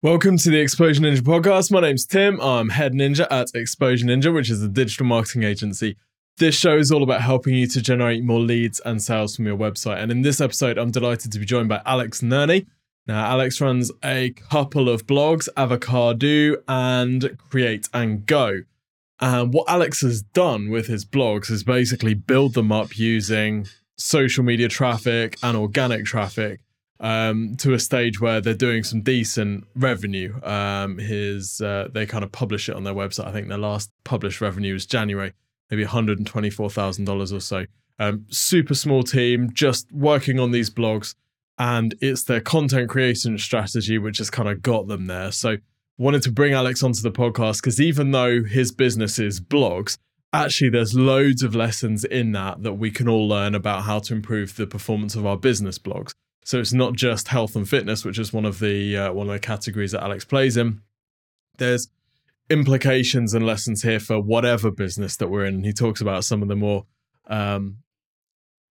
Welcome to the Exposure Ninja podcast. My name's Tim. I'm head ninja at Exposure Ninja, which is a digital marketing agency. This show is all about helping you to generate more leads and sales from your website. And in this episode, I'm delighted to be joined by Alex Nerney. Now, Alex runs a couple of blogs, Avocadu and Create and Go. And what Alex has done with his blogs is basically build them up using social media traffic and organic traffic um, to a stage where they're doing some decent revenue. Um, his uh, they kind of publish it on their website. I think their last published revenue was January, maybe one hundred and twenty four thousand dollars or so. Um, super small team, just working on these blogs, and it's their content creation strategy which has kind of got them there. So wanted to bring Alex onto the podcast because even though his business is blogs, actually there's loads of lessons in that that we can all learn about how to improve the performance of our business blogs. So it's not just health and fitness, which is one of the uh, one of the categories that Alex plays in. There's implications and lessons here for whatever business that we're in. He talks about some of the more um,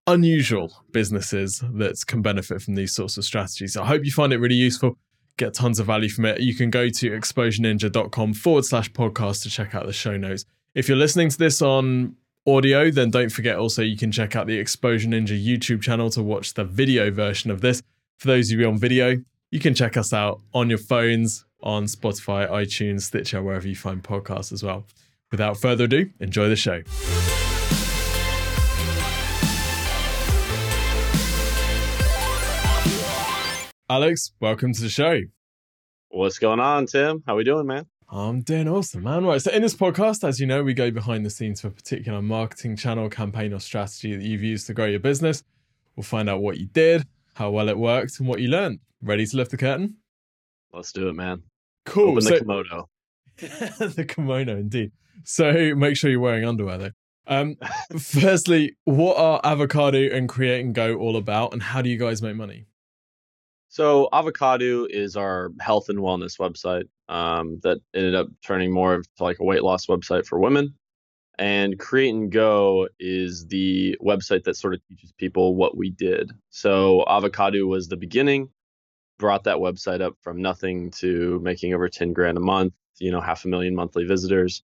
unusual businesses that can benefit from these sorts of strategies. I hope you find it really useful. Get tons of value from it. You can go to exposureninja.com forward slash podcast to check out the show notes. If you're listening to this on audio, then don't forget also you can check out the Exposure Ninja YouTube channel to watch the video version of this. For those of you on video, you can check us out on your phones, on Spotify, iTunes, Stitcher, wherever you find podcasts as well. Without further ado, enjoy the show. Alex, welcome to the show. What's going on, Tim? How we doing, man? I'm doing awesome, man. Right. So, in this podcast, as you know, we go behind the scenes for a particular marketing channel, campaign, or strategy that you've used to grow your business. We'll find out what you did, how well it worked, and what you learned. Ready to lift the curtain? Let's do it, man. Cool. Open so, the kimono. the kimono, indeed. So, make sure you're wearing underwear, though. Um, firstly, what are Avocadu and Create and Go all about, and how do you guys make money? So, Avocadu is our health and wellness website um, that ended up turning more of like a weight loss website for women. And Create and Go is the website that sort of teaches people what we did. So, Avocadu was the beginning, brought that website up from nothing to making over 10 grand a month, you know, half a million monthly visitors.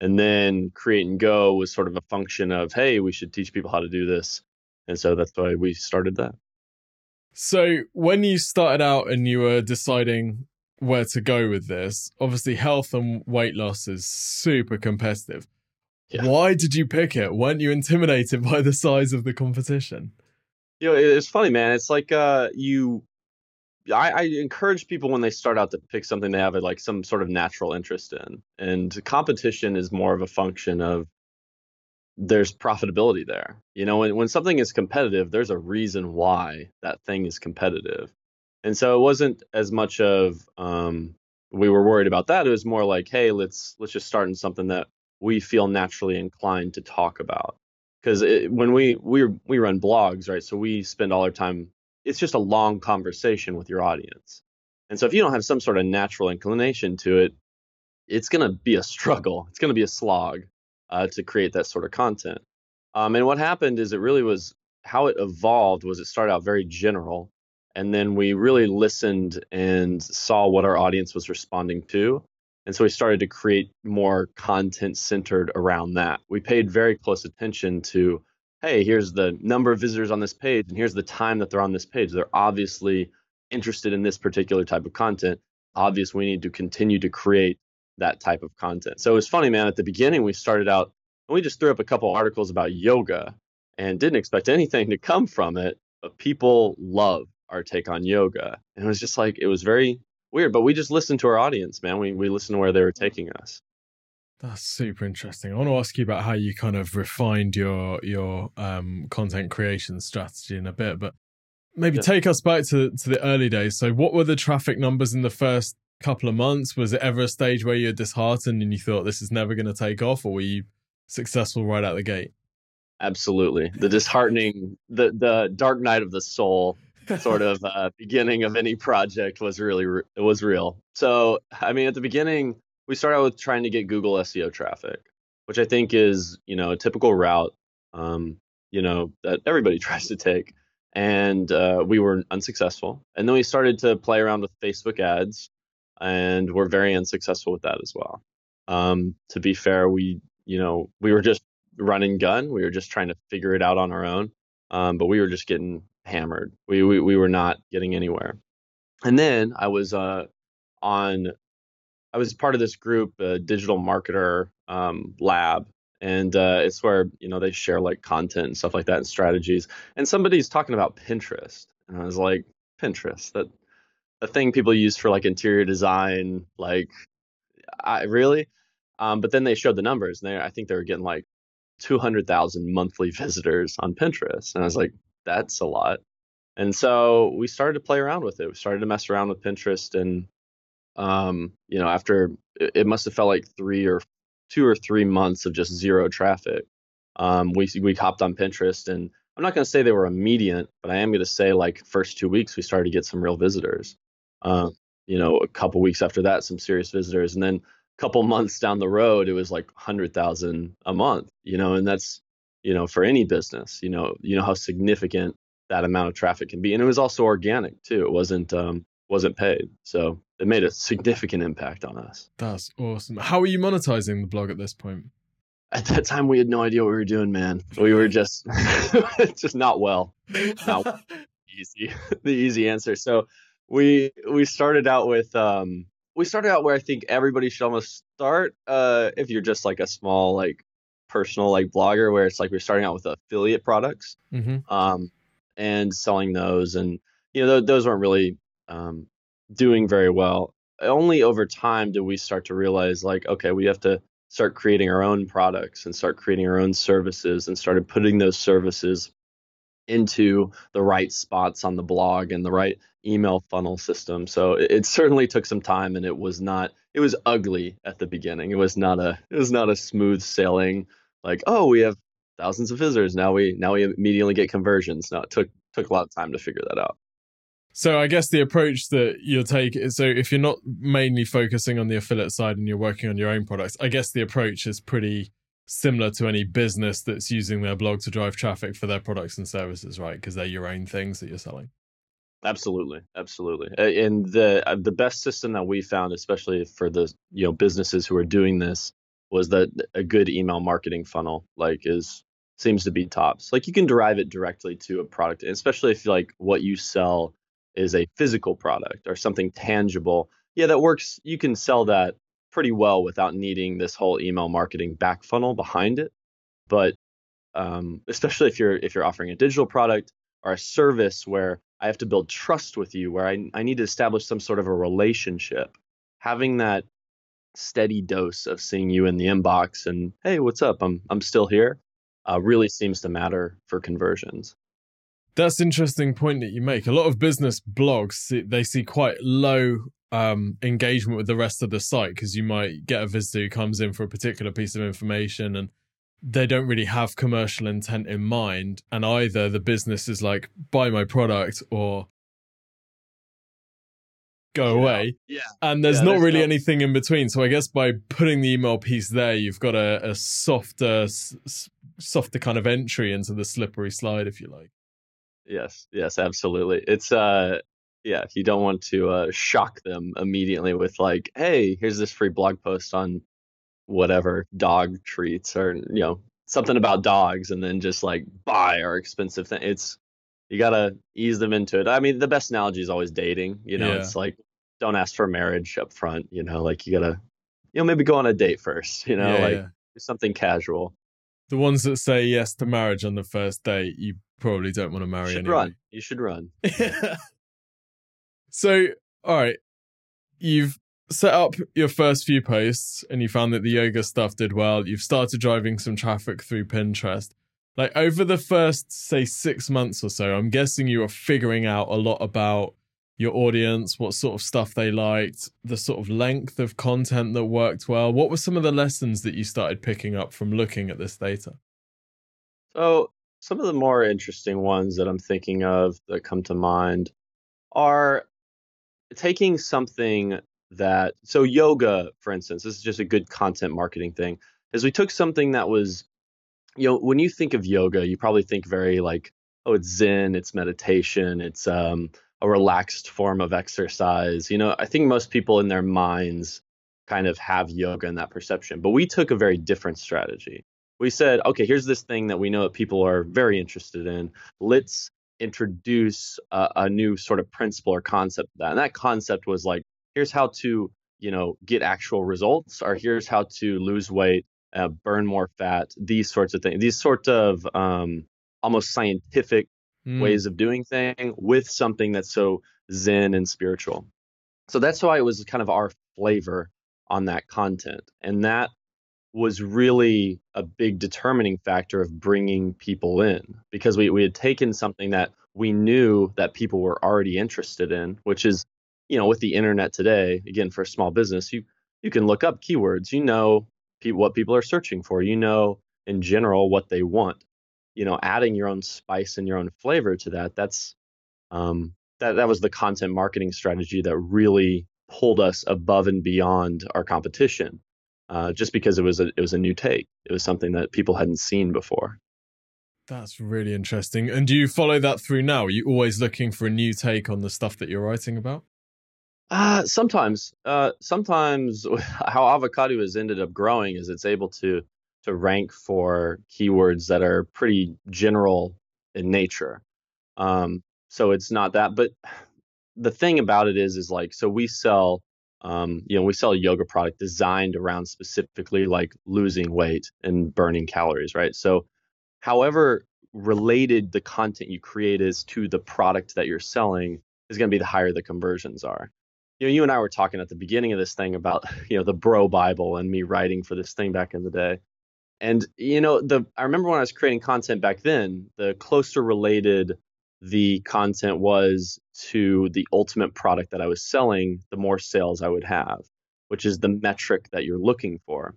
And then Create and Go was sort of a function of, hey, we should teach people how to do this. And so that's why we started that. So, when you started out and you were deciding where to go with this, obviously health and weight loss is super competitive. Yeah. Why did you pick it? Weren't you intimidated by the size of the competition? You know, it's funny, man. It's like uh, you. I, I encourage people when they start out to pick something they have like some sort of natural interest in, and competition is more of a function of there's profitability there. You know, when, when something is competitive, there's a reason why that thing is competitive. And so it wasn't as much of um, we were worried about that. It was more like, hey, let's let's just start in something that we feel naturally inclined to talk about. Because when we we we run blogs, right? So we spend all our time. It's just a long conversation with your audience. And so if you don't have some sort of natural inclination to it, it's to be a struggle. It's to be a slog uh, to create that sort of content. Um, and what happened is it really was how it evolved was it started out very general, and then we really listened and saw what our audience was responding to. And so we started to create more content centered around that. We paid very close attention to, hey, here's the number of visitors on this page, and here's the time that they're on this page. They're obviously interested in this particular type of content. Obvious, we need to continue to create that type of content. So it was funny, man. At the beginning, we started out and we just threw up a couple articles about yoga and didn't expect anything to come from it. But people love our take on yoga. And it was just like, it was very weird. But we just listened to our audience, man. We, we listened to where they were taking us. That's super interesting. I want to ask you about how you kind of refined your your um, content creation strategy in a bit, but maybe yeah. take us back to to the early days. So, what were the traffic numbers in the first couple of months? Was it ever a stage where you were disheartened and you thought this is never going to take off, or were you successful right out the gate? Absolutely, the disheartening, the the dark night of the soul sort of uh, beginning of any project was really it was real. So I mean, at the beginning, we started out with trying to get Google SEO traffic, which I think is you know a typical route, um, you know that everybody tries to take, and uh, we were unsuccessful. And then we started to play around with Facebook ads and we're very unsuccessful with that as well. Um, to be fair, we you know we were just running gun. We were just trying to figure it out on our own, um, but we were just getting hammered. We, we we were not getting anywhere. And then I was uh, on. I was part of this group, a digital marketer um, lab, and uh, it's where you know they share like content and stuff like that and strategies. And somebody's talking about Pinterest, and I was like, Pinterest, that the thing people use for like interior design, like, I really. Um, but then they showed the numbers, and they, I think they were getting like 200,000 monthly visitors on Pinterest, and I was like, that's a lot. And so we started to play around with it. We started to mess around with Pinterest, and um, you know, after it must have felt like three or two or three months of just zero traffic. Um, we we hopped on Pinterest, and I'm not going to say they were immediate, but I am going to say like first two weeks we started to get some real visitors. Um, you know, a couple weeks after that, some serious visitors, and then a couple months down the road, it was like hundred thousand a month. You know, and that's you know for any business, you know, you know how significant that amount of traffic can be, and it was also organic too. It wasn't um, wasn't paid, so it made a significant impact on us. That's awesome. How are you monetizing the blog at this point? At that time, we had no idea what we were doing, man. We were just just not well. Not easy, the easy answer. So we we started out with um, we started out where I think everybody should almost start uh, if you're just like a small like personal like blogger where it's like we're starting out with affiliate products mm-hmm. um, and selling those and you know th- those weren't really um, doing very well. Only over time did we start to realize, like, okay, we have to start creating our own products and start creating our own services and started putting those services into the right spots on the blog and the right email funnel system. So it, it, certainly took some time and it was not it was ugly at the beginning. It was not a it was not a smooth sailing like, oh, we have thousands of visitors. Now we now we immediately get conversions. No, it took took a lot of time to figure that out. So I guess the approach that you'll take is so if you're not mainly focusing on the affiliate side and you're working on your own products, I guess the approach is pretty similar to any business that's using their blog to drive traffic for their products and services, right? Because they're your own things that you're selling. Absolutely, absolutely. And the uh, the best system that we found, especially for the you know businesses who are doing this, was that a good email marketing funnel like is seems to be tops. Like you can derive it directly to a product, especially if like what you sell is a physical product or something tangible, yeah, that works. You can sell that pretty well without needing this whole email marketing back funnel behind it. But um, especially if you're if you're offering a digital product or a service where I have to build trust with you, where I, I need to establish some sort of a relationship, having that steady dose of seeing you in the inbox and hey, what's up? I'm I'm still here, uh, really seems to matter for conversions. That's interesting point that you make. A lot of business blogs they see quite low um, engagement with the rest of the site because you might get a visitor who comes in for a particular piece of information and they don't really have commercial intent in mind. And either the business is like buy my product or go yeah. away. yeah. And there's yeah, not there's really no... anything in between. So i guess by putting the email piece there you've got a, a softer s- softer kind of entry into the slippery slide if you like. Yes, yes, absolutely. It's uh yeah, you don't want to uh shock them immediately with like, "Hey, here's this free blog post on whatever dog treats or you know, something about dogs and then just like buy our expensive thing." It's you got to ease them into it. I mean, the best analogy is always dating, you know, Yeah. it's like don't ask for marriage up front, you know, like you got to you know, maybe go on a date first, you know, Yeah, like yeah. something casual. the ones that say yes to marriage on the first date you probably don't want to You marry should anyway run. You should run. so, all right, you've set up your first few posts and you found that the yoga stuff did well. You've started driving some traffic through Pinterest. Like over the first, say, six months or so, I'm guessing you were figuring out a lot about your audience, what sort of stuff they liked, the sort of length of content that worked well. What were some of the lessons that you started picking up from looking at this data? So, some of the more interesting ones that I'm thinking of that come to mind are taking something that, so yoga, for instance, this is just a good content marketing thing, is we took something that was, you know, when you think of yoga, you probably think very like, oh, it's Zen, it's meditation, it's, um, a relaxed form of exercise. You know, I think most people in their minds kind of have yoga in that perception, but we took a very different strategy. We said, okay, here's this thing that we know that people are very interested in. Let's introduce a, a new sort of principle or concept of that. And that concept was like, here's how to, you know, get actual results, or here's how to lose weight, uh, burn more fat, these sorts of things, these sort of um, almost scientific mm. ways of doing thing with something that's so zen and spiritual. So that's why it was kind of our flavor on that content. And that was really a big determining factor of bringing people in because we, we had taken something that we knew that people were already interested in, which is, you know, with the internet today, again, for a small business, you, you can look up keywords, you know pe- what people are searching for, you know, in general, what they want. You know adding your own spice and your own flavor to that that's um, that that was the content marketing strategy that really pulled us above and beyond our competition uh, just because it was a it was a new take. It was something that people hadn't seen before. That's really interesting. And do you follow that through now? Are you always looking for a new take on the stuff that you're writing about? Uh, sometimes. Uh, sometimes how Avocadu has ended up growing is it's able to to rank for keywords that are pretty general in nature. Um, so it's not that, but the thing about it is, is like, so we sell, um, you know, we sell a yoga product designed around specifically like losing weight and burning calories, right? So, however related the content you create is to the product that you're selling is going to be the higher the conversions are. You know, you and I were talking at the beginning of this thing about, you know, the bro Bible and me writing for this thing back in the day. And you know, the I remember when I was creating content back then, the closer related the content was to the ultimate product that I was selling, the more sales I would have, which is the metric that you're looking for.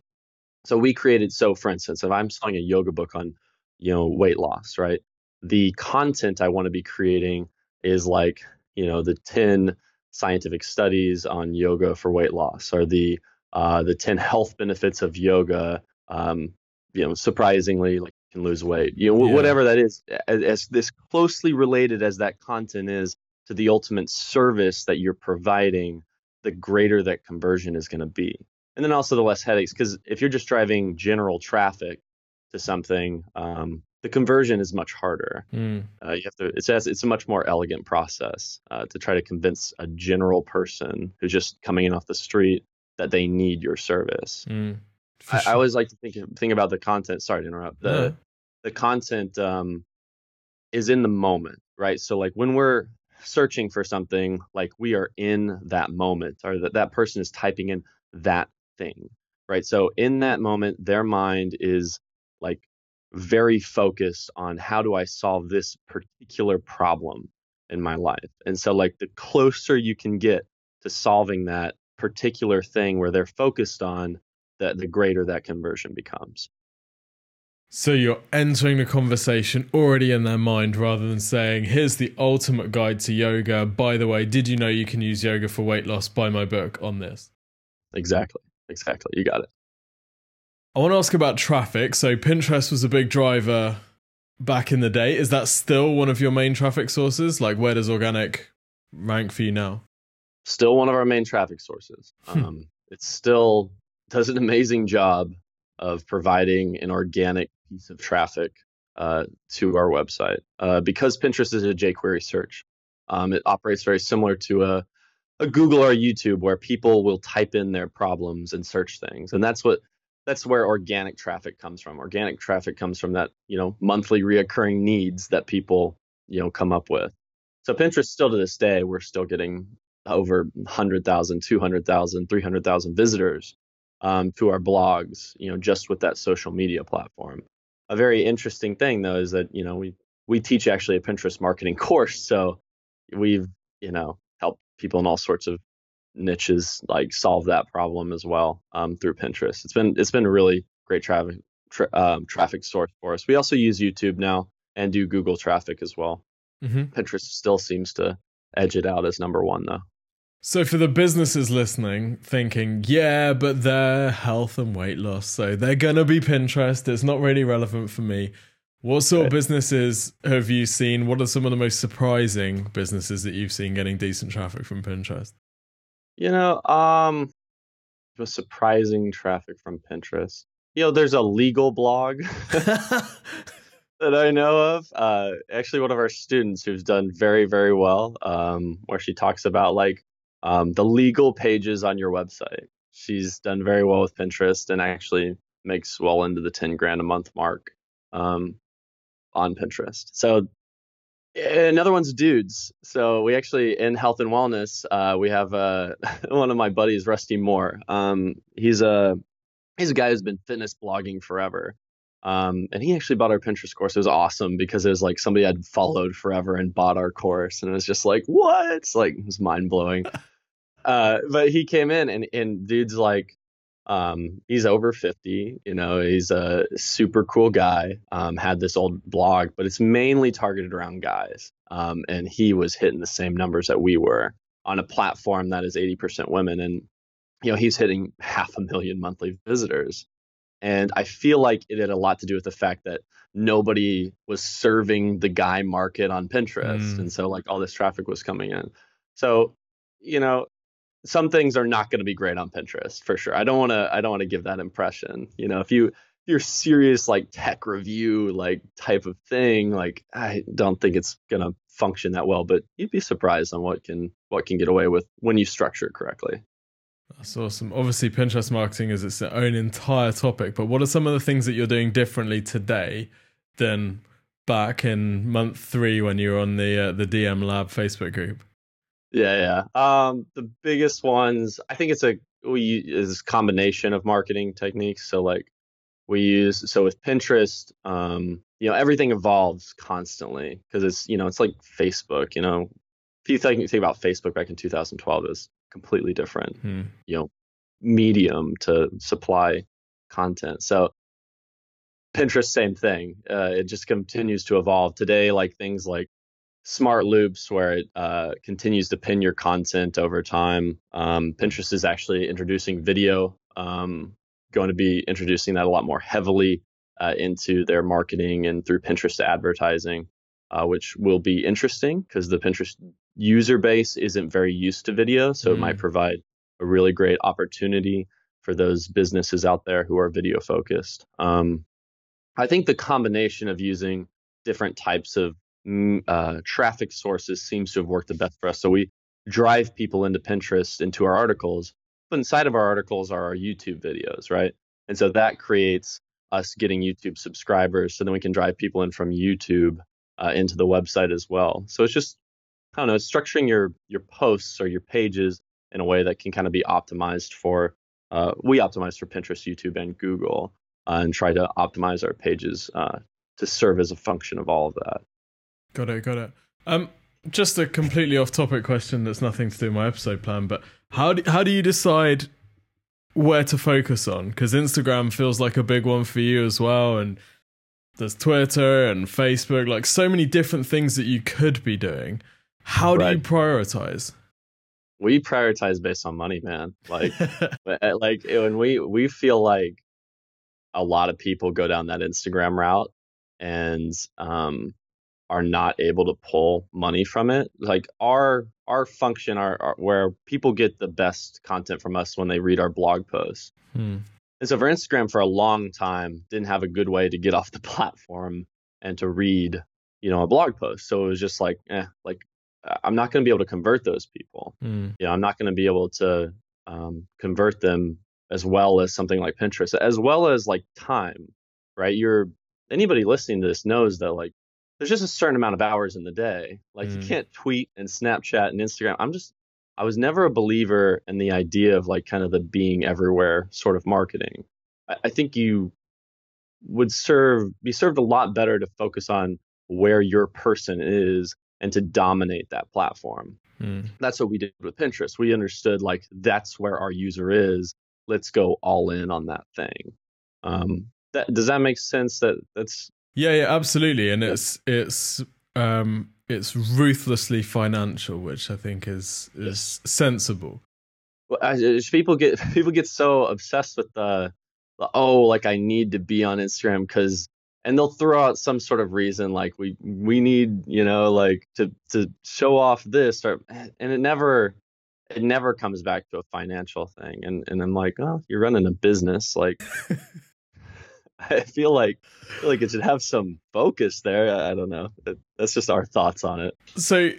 So we created so for instance, if I'm selling a yoga book on, you know, weight loss, right? The content I want to be creating is like, you know, the 10 scientific studies on yoga for weight loss or the uh, the 10 health benefits of yoga um, you know surprisingly like can lose weight you know yeah. whatever that is as, as, this closely related as that content is to the ultimate service that you're providing the greater that conversion is going to be and then also the less headaches because if you're just driving general traffic to something um, the conversion is much harder mm. uh, you have to it's it's a much more elegant process uh, to try to convince a general person who's just coming in off the street that they need your service mm. I, I, always like to think think about the content. Sorry to interrupt. The the content um, is in the moment, right? So like when we're searching for something, like we are in that moment, or that that person is typing in that thing, right? So in that moment, their mind is like very focused on how do I solve this particular problem in my life. And so like the closer you can get to solving that particular thing where they're focused on that the greater that conversion becomes. So you're entering the conversation already in their mind rather than saying, here's the ultimate guide to yoga. By the way, did you know you can use yoga for weight loss? Buy my book on this. Exactly. Exactly. You got it. I want to ask about traffic. So Pinterest was a big driver back in the day. Is that still one of your main traffic sources? Like where does organic rank for you now? Still one of our main traffic sources. Hmm. Um, it's still does an amazing job of providing an organic piece of traffic uh, to our website. Uh, because Pinterest is a jQuery search, um, it operates very similar to a, a Google or a YouTube, where people will type in their problems and search things, and that's what that's where organic traffic comes from. Organic traffic comes from that you know monthly reoccurring needs that people you know come up with. So Pinterest still to this day, we're still getting over 100,000, 200,000, 300,000 visitors um, to our blogs, you know, just with that social media platform. A very interesting thing though is that you know we we teach actually a Pinterest marketing course, so we've you know helped people in all sorts of niches like solve that problem as well um, through Pinterest. It's been it's been a really great traffic tra- um, traffic source for us. We also use YouTube now and do Google traffic as well. Mm-hmm. Pinterest still seems to edge it out as number one though. So, for the businesses listening, thinking, yeah, but they're health and weight loss, so they're going to be Pinterest. It's not really relevant for me. What sort of businesses have you seen? What are some of the most surprising businesses that you've seen getting decent traffic from Pinterest? You know, um, was surprising traffic from Pinterest. You know, there's a legal blog that I know of. Uh, actually, one of our students who's done very, very well, um, where she talks about like um, the legal pages on your website. She's done very well with Pinterest and actually makes well into the 10 grand a month mark um, on Pinterest. So another one's dudes. So we actually in health and wellness, uh, we have uh, one of my buddies, Rusty Moore. Um, he's a he's a guy who's been fitness blogging forever. Um, and he actually bought our Pinterest course. It was awesome because it was like somebody had followed forever and bought our course, and it was just like, what? It's like it was mind blowing. uh, but he came in, and and dude's like, um, he's over 50, you know, he's a super cool guy. Um, had this old blog, but it's mainly targeted around guys. Um, and he was hitting the same numbers that we were on a platform that is 80% women. And, you know, he's hitting half a million monthly visitors. And I feel like it had a lot to do with the fact that nobody was serving the guy market on Pinterest. Mm. And so, like, all this traffic was coming in. So, you know, some things are not going to be great on Pinterest for sure. I don't want to I don't want to give that impression. You know, if you if you're serious like tech review like type of thing, like I don't think it's going to function that well, but you'd be surprised on what can what can get away with when you structure it correctly. That's awesome. Obviously, Pinterest marketing is its own entire topic, but what are some of the things that you're doing differently today than back in month three when you were on the uh, the DM Lab Facebook group? Yeah, yeah. Um, the biggest ones, I think it's a we is combination of marketing techniques. So like we use so with Pinterest, um, you know, everything evolves constantly because it's you know it's like Facebook. You know, if you think, think about Facebook back in 2012, it was completely different. Hmm. You know, medium to supply content. So Pinterest, same thing. Uh, it just continues to evolve. Today, like things like smart loops where it uh, continues to pin your content over time. Um, Pinterest is actually introducing video, um, going to be introducing that a lot more heavily uh, into their marketing and through Pinterest advertising, uh, which will be interesting because the Pinterest user base isn't very used to video. So mm. it might mm. provide a really great opportunity for those businesses out there who are video focused. Um, I think the combination of using different types of uh, traffic sources seems to have worked the best for us. So we drive people into Pinterest, into our articles. But inside of our articles are our YouTube videos, right? And so that creates us getting YouTube subscribers. So then we can drive people in from YouTube uh, into the website as well. So it's just, I don't know, structuring your your posts or your pages in a way that can kind of be optimized for. Uh, we optimize for Pinterest, YouTube, and Google, uh, and try to optimize our pages uh, to serve as a function of all of that. Got it, got it. Um, just a completely off-topic question that's nothing to do with my episode plan, but how do how do you decide where to focus on? Because Instagram feels like a big one for you as well, and there's Twitter and Facebook, like so many different things that you could be doing. How do you prioritize? We prioritize based on money, man. Like, uh, like when we we feel like a lot of people go down that Instagram route, and um, are not able to pull money from it. Like our our function, our, our where people get the best content from us when they read our blog posts. Hmm. And so for Instagram, for a long time, didn't have a good way to get off the platform and to read, you know, a blog post. So it was just like, eh, like I'm not going to be able to convert those people. Hmm. You know, I'm not going to be able to um, convert them as well as something like Pinterest, as well as like time, right? You're anybody listening to this knows that like there's just a certain amount of hours in the day. Like mm. you can't tweet and Snapchat and Instagram. I'm just I was never a believer in the idea of like kind of the being everywhere sort of marketing. I, I think you would serve be served a lot better to focus on where your person is and to dominate that platform. Mm. That's what we did with Pinterest. We understood like that's where our user is. Let's go all in on that thing. Um, that, does that make sense? That that's yeah, yeah, absolutely, and it's it's um it's ruthlessly financial, which I think is is sensible. Well, people get people get so obsessed with the, the oh, like I need to be on Instagram because and they'll throw out some sort of reason like we we need you know like to to show off this or and it never it never comes back to a financial thing. And and i'm like oh you're running a business like i feel like I feel like it should have some focus there i, I don't know that's just our thoughts on it so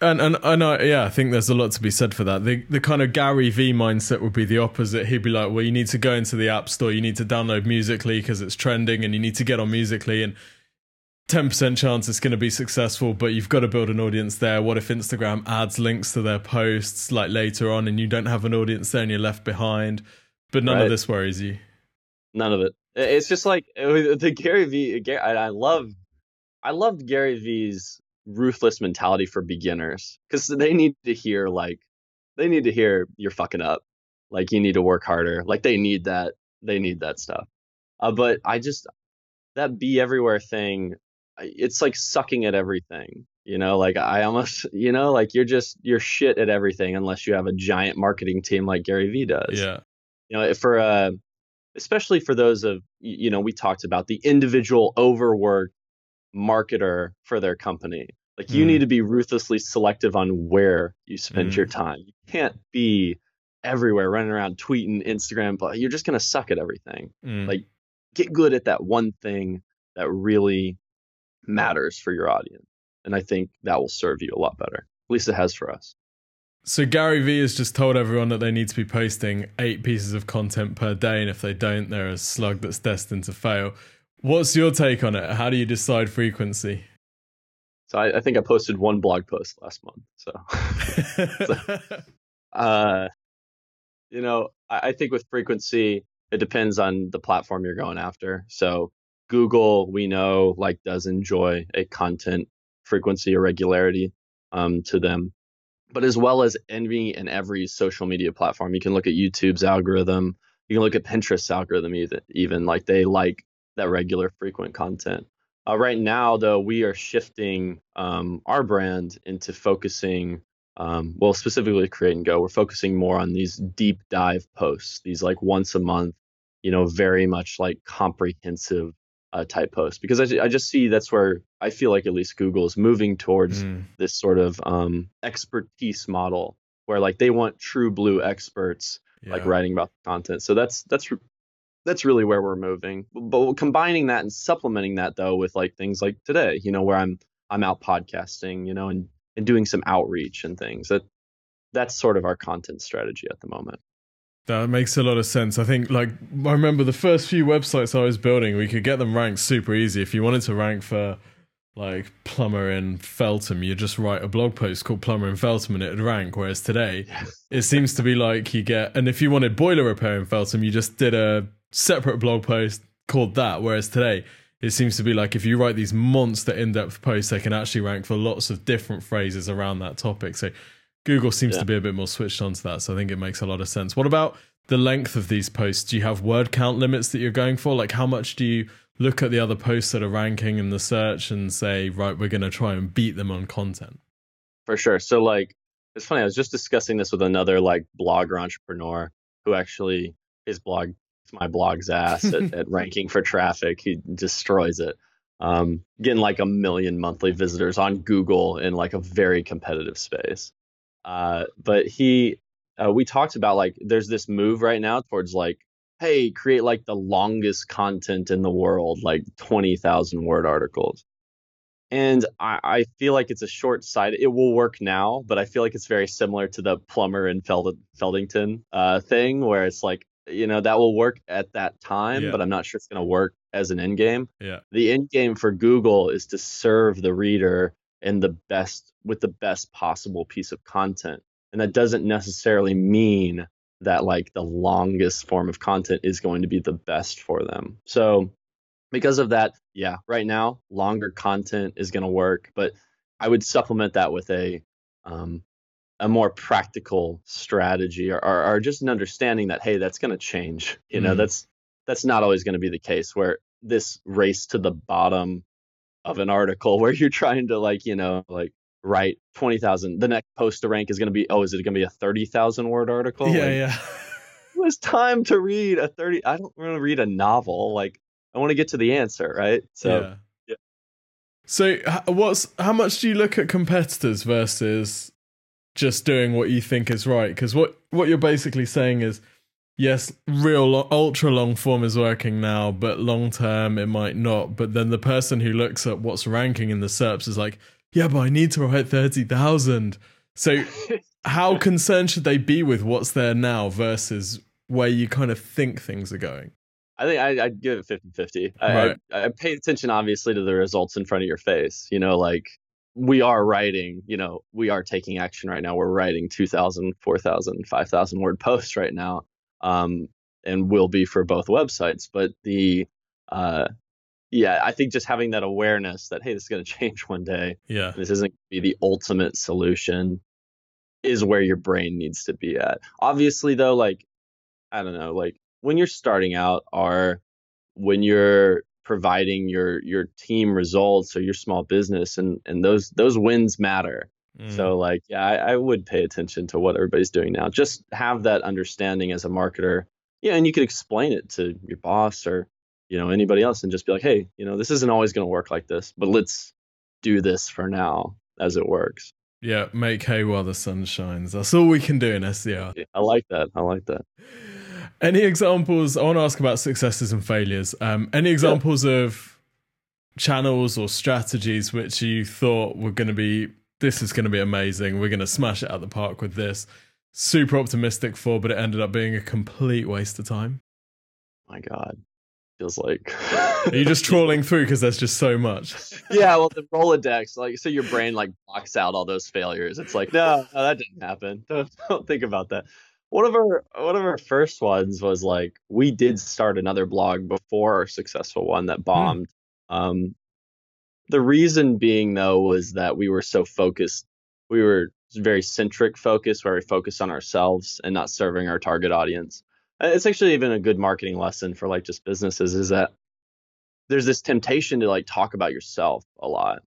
and and and I, yeah, I think there's a lot to be said for that. The the kind of Gary Vee mindset would be the opposite. He'd be like, well, you need to go into the app store, you need to download Musical.ly because it's trending, and you need to get on Musical.ly, and ten percent chance it's going to be successful, but you've got to build an audience there. What if Instagram adds links to their posts like later on, and you don't have an audience there, and you're left behind? But none right. of this worries you. None of it. It's just like the Gary Vee. I love, I loved Gary Vee's ruthless mentality for beginners because they need to hear like they need to hear you're fucking up. Like you need to work harder. Like they need that they need that stuff. Uh, but i just that be everywhere thing it's like sucking at everything you know? Like i almost you know like you're just you're shit at everything unless you have a giant marketing team like gary vee does. Yeah. You know for uh especially for those of you know we talked about the individual overworked marketer for their company. Like you mm. need to be ruthlessly selective on where you spend mm. your time. You can't be everywhere running around tweeting, Instagram, but you're just going to suck at everything. Mm. Like get good at that one thing that really matters for your audience. And I think that will serve you a lot better. At least it has for us. So Gary Vee has just told everyone that they need to be posting eight pieces of content per day, and if they don't, they're a slug that's destined to fail. What's your take on it? How do you decide frequency? So I, I think I posted one blog post last month. So, so uh, you know, I, I think with frequency, it depends on the platform you're going after. So Google, we know, like does enjoy a content frequency or regularity um, to them, but as well as envy in every social media platform. You can look at YouTube's algorithm. You can look at Pinterest's algorithm even, even like they like that regular frequent content. Uh, right now, though, we are shifting um, our brand into focusing, um, well, specifically Create and Go. We're focusing more on these deep dive posts, these like once a month, you know, very much like comprehensive uh, type posts, because I, I just see that's where I feel like at least Google is moving towards mm. this sort of um, expertise model, where like they want true blue experts yeah. like writing about the content. So that's that's that's really where we're moving. But combining that and supplementing that though with like things like today, you know, where I'm I'm out podcasting, you know, and and doing some outreach and things. That that's sort of our content strategy at the moment. That makes a lot of sense. I think, like, I remember the first few websites I was building, we could get them ranked super easy. If you wanted to rank for, like, plumber in Feltham, you just write a blog post called Plumber in Feltham and it'd rank. Whereas today, it seems to be like you get, and if you wanted boiler repair in Feltham, you just did a separate blog post called that. Whereas today, it seems to be like if you write these monster in depth posts, they can actually rank for lots of different phrases around that topic. So Google seems yeah. to be a bit more switched onto that. So I think it makes a lot of sense. What about the length of these posts? Do you have word count limits that you're going for? Like, how much do you look at the other posts that are ranking in the search and say, right, we're going to try and beat them on content? For sure. So, like, it's funny. I was just discussing this with another like blogger entrepreneur who actually his blog my blog's ass at, at, ranking for traffic. He destroys it. Um, getting like a million monthly visitors on Google in like a very competitive space. Uh, but he, uh, we talked about like there's this move right now towards like, hey, create like the longest content in the world, like twenty thousand word articles. And I, I, feel like it's a short sighted. It will work now, but I feel like it's very similar to the plumber in Feld- Feldington uh, thing, where it's like you know that will work at that time yeah. but i'm not sure it's going to work as an end game yeah the end game for google is to serve the reader in the best with the best possible piece of content. And that doesn't necessarily mean that like the longest form of content is going to be the best for them. So because of that yeah right now longer content is going to work but i would supplement that with a um, a more practical strategy or, or, or just an understanding that hey that's going to change. You know mm. that's that's not always going to be the case where this race to the bottom of an article where you're trying to like you know like write 20,000 the next post to rank is going to be oh is it going to be a 30,000 word article yeah like, yeah it was time to read a 30 I don't want to read a novel like I want to get to the answer, right? So yeah. yeah. So what's how much do you look at competitors versus just doing what you think is right? Because what what you're basically saying is, yes, real lo- ultra long form is working now, but long term it might not. But then the person who looks at what's ranking in the SERPs is like, yeah, but I need to write thirty thousand. So how concerned should they be with what's there now versus where you kind of think things are going? I think I, I'd give it 50 50. Right. I, I pay attention, obviously, to the results in front of your face. You know, like we are writing, you know, we are taking action right now. We're writing 2,000, 4,000, 5,000 word posts right now, um, and will be for both websites. But the, uh, yeah, I think just having that awareness that, hey, this is going to change one day, Yeah. this isn't going to be the ultimate solution, is where your brain needs to be at. Obviously, though, like, I don't know, like when you're starting out or when you're providing your your team results or your small business and and those those wins matter Mm. so like yeah I, I would pay attention to what everybody's doing now just have that understanding as a marketer yeah and you could explain it to your boss or you know anybody else and just be like hey you know this isn't always going to work like this but let's do this for now as it works Yeah, make hay while the sun shines. That's all we can do in SDR. Yeah, i like that i like that Any examples? I want to ask about successes and failures. Um, any examples of channels or strategies which you thought were going to be, this is going to be amazing. We're going to smash it out the park with this. Super optimistic for, but it ended up being a complete waste of time. my god feels like Are you just trawling through because there's just so much? yeah, well, the Rolodex, like, so your brain like blocks out all those failures. It's like, no, no that didn't happen. Don't, don't think about that. One of our one of our first ones was like we did start another blog before our successful one that bombed. Um, the reason being though was that we were so focused. We were very centric focused, where we focused on ourselves and not serving our target audience. Uh, It's actually even a good marketing lesson for like just businesses is that there's this temptation to like talk about yourself a lot.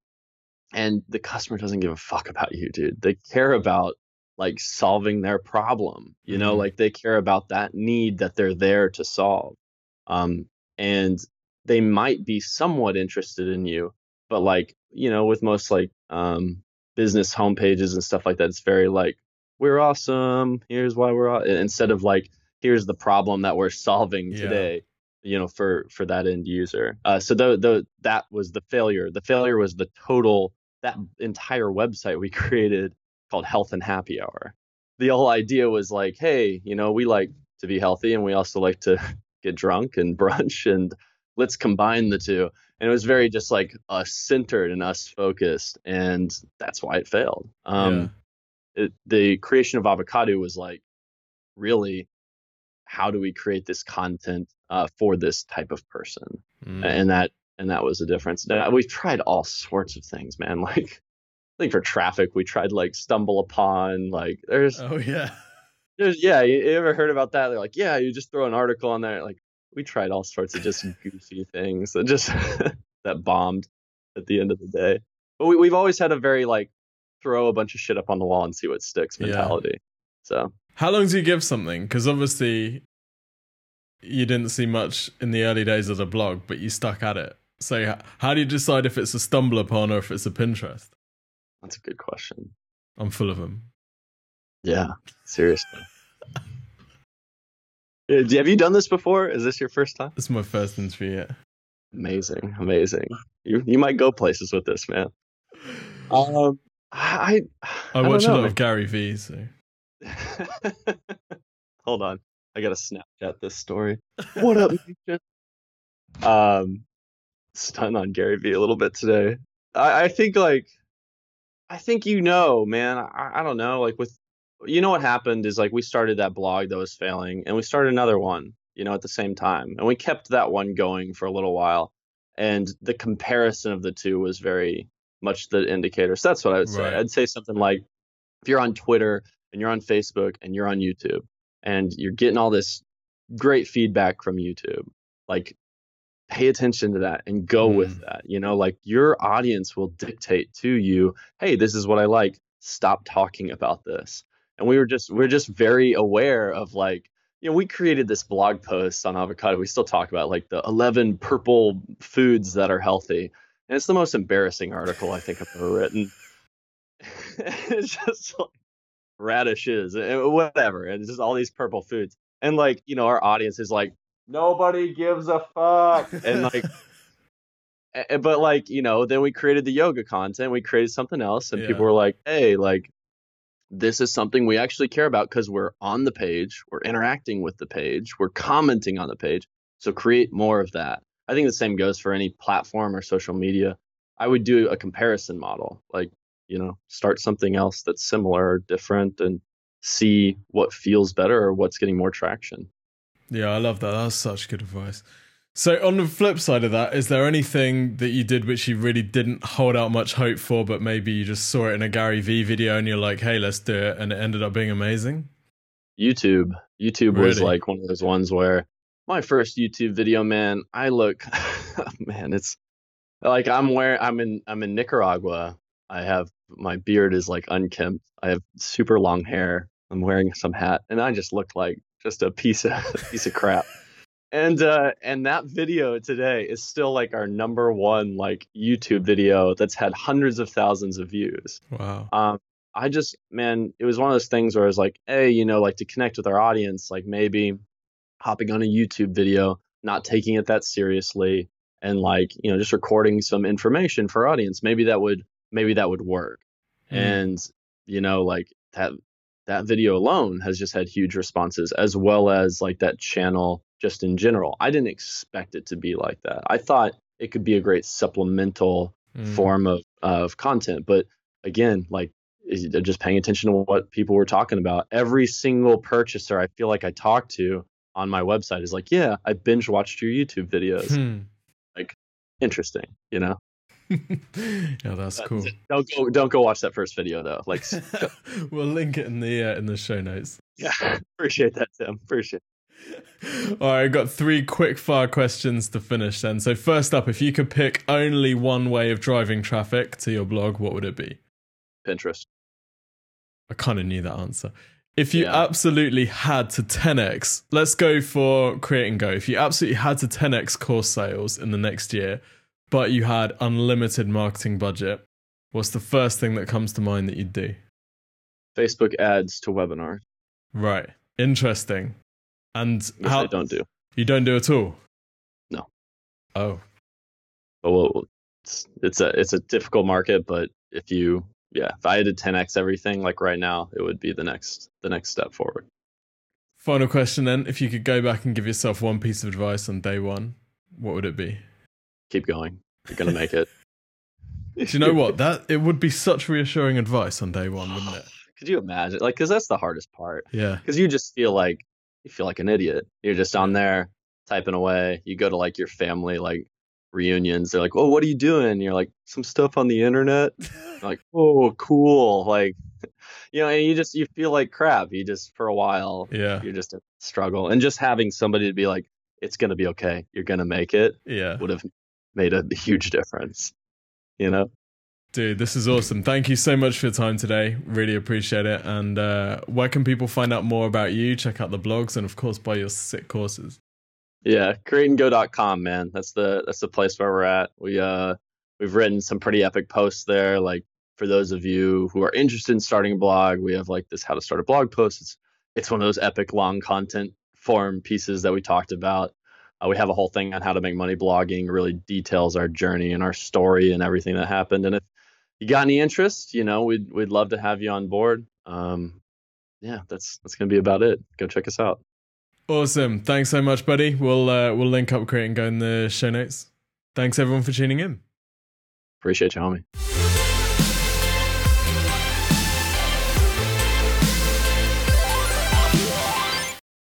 And the customer doesn't give a fuck about you, dude. They care about like solving their problem. You know, Mhm. like they care about that need that they're there to solve. Um, and they might be somewhat interested in you, but like, you know, with most like um business homepages and stuff like that, it's very like, we're awesome. Here's why we're aw-" instead of like, here's the problem that we're solving Yeah. today you know for for that end user uh, so the, the that was the failure the failure was the total that entire website we created called health and happy hour the whole idea was like hey you know we like to be healthy and we also like to get drunk and brunch and let's combine the two. And it was very just like us centered and us focused and that's why it failed. Um it, the creation of Avocadu was like really how do we create this content uh, for this type of person? Mm. and that and that was the difference. We've tried all sorts of things man. Like I think for traffic we tried like StumbleUpon like there's Oh, yeah. there's yeah you, you ever heard about that? They're like yeah you just throw an article on there like we tried all sorts of just goofy things that just that bombed at the end of the day but we, we've always had a very like throw a bunch of shit up on the wall and see what sticks Yeah. mentality so How long do you give something? Because obviously you didn't see much in the early days of the blog, but you stuck at it. So how do you decide if it's a StumbleUpon or if it's a Pinterest? that's a good question I'm full of them. Yeah, seriously. Uh, Have you done this before? Is this your first time? This is my first interview yet. Amazing, amazing. You you might go places with this, man. Um, I I, I, watch a lot man. of Gary Vee, so Hold on, I gotta Snapchat this story. What up, nation? Um, stun on Gary Vee a little bit today. I, I think like, I think you know, man. I, I don't know. Like with, you know what happened is like we started that blog that was failing, and we started another one, you know, at the same time, and we kept that one going for a little while, and the comparison of the two was very much the indicator. So that's what I would say. Right. I'd say something like, if you're on Twitter and you're on Facebook and you're on YouTube and you're getting all this great feedback from YouTube, like pay attention to that and go Mm. with that. You know, like your audience will dictate to you, hey, this is what I like. Stop talking about this. And we were just we're just very aware of like you know, we created this blog post on Avocadu. We still talk about like the 11 purple foods that are healthy. And it's the most embarrassing article I think I've ever written. it's just like radishes and whatever. And it's just all these purple foods. And like, you know, our audience is like, nobody gives a fuck. And like, eh, but like, you know, then we created the yoga content, we created something else, and yeah. people were like, hey, like, this is something we actually care about because we're on the page, we're interacting with the page, we're commenting on the page. So create more of that. I think the same goes for any platform or social media. I would do a comparison model, like, you know, start something else that's similar or different and see what feels better or what's getting more traction. Yeah, I love that. That's such good advice. So, on the flip side of that, is there anything that you did which you really didn't hold out much hope for, but maybe you just saw it in a Gary Vee video and you're like, hey, let's do it, and it ended up being amazing? YouTube. YouTube really? was like one of those ones where my first YouTube video, man, I look, man, it's like I'm wearing, I'm in, I'm in Nicaragua. I have my beard is like unkempt. I have super long hair. I'm wearing some hat, and I just look like just a piece of piece of crap and uh and that video today is still like our number one like youtube video that's had hundreds of thousands of views. Wow. Um i just man it was one of those things where i was like hey you know like to connect with our audience like maybe hopping on a youtube video not taking it that seriously and like you know just recording some information for our audience maybe that would maybe that would work. Mm. and you know like that that video alone has just had huge responses as well as like that channel just in general. I didn't expect it to be like that. I thought it could be a great supplemental mm. form of of content, but again, like just paying attention to what people were talking about. Every single purchaser I feel like I talked to on my website is like, "Yeah, I binge watched your YouTube videos." Hmm. Like interesting, you know? yeah, that's cool. Don't go don't go watch that first video though. Like we'll link it in the uh, in the show notes. Yeah. Appreciate that, Tim. Appreciate all right, I've got three quick fire questions to finish then. So, first up, if you could pick only one way of driving traffic to your blog, what would it be? Pinterest. I kind of knew that answer. If you yeah. absolutely had to 10x, let's go for create and go. If you absolutely had to 10x course sales in the next year, but you had unlimited marketing budget, what's the first thing that comes to mind that you'd do? Facebook ads to webinar. Right. Interesting. And Which how I don't do. You don't do at all. No. Oh. But well, it's it's a it's a difficult market, but if you yeah, if I had to 10x everything like right now, it would be the next the next step forward. Final question then, if you could go back and give yourself one piece of advice on day 1, what would it be? Keep going. You're going to make it. Do you know what? That it would be such reassuring advice on day 1, wouldn't it? Could you imagine? Like cuz that's the hardest part. Yeah. Cuz you just feel like you feel like an idiot. You're just on there typing away. You go to like your family like reunions. They're like, "Oh, what are you doing?" You're like, "Some stuff on the internet." like, "Oh, cool!" Like, you know, and you just you feel like crap. You just for a while, yeah, you're just a struggle. And just having somebody to be like, "It's gonna be okay. You're gonna make it," yeah, would have made a huge difference. You know. Dude, this is awesome. Thank you so much for your time today. Really appreciate it. And uh, where can people find out more about you? Check out the blogs and of course buy your sick courses. Yeah, createandgo.com, man. That's the that's the place where we're at. We uh we've written some pretty epic posts there. Like for those of you who are interested in starting a blog, we have like this how to start a blog post. It's it's one of those epic long content form pieces that we talked about. Uh, we have a whole thing on how to make money blogging, really details our journey and our story and everything that happened. And if you got any interest, you know, we'd we'd love to have you on board. Um, yeah, that's that's gonna be about it. Go check us out. Awesome. Thanks so much, buddy. We'll uh, we'll link up, create, and go in the show notes. Thanks everyone for tuning in. Appreciate you, homie.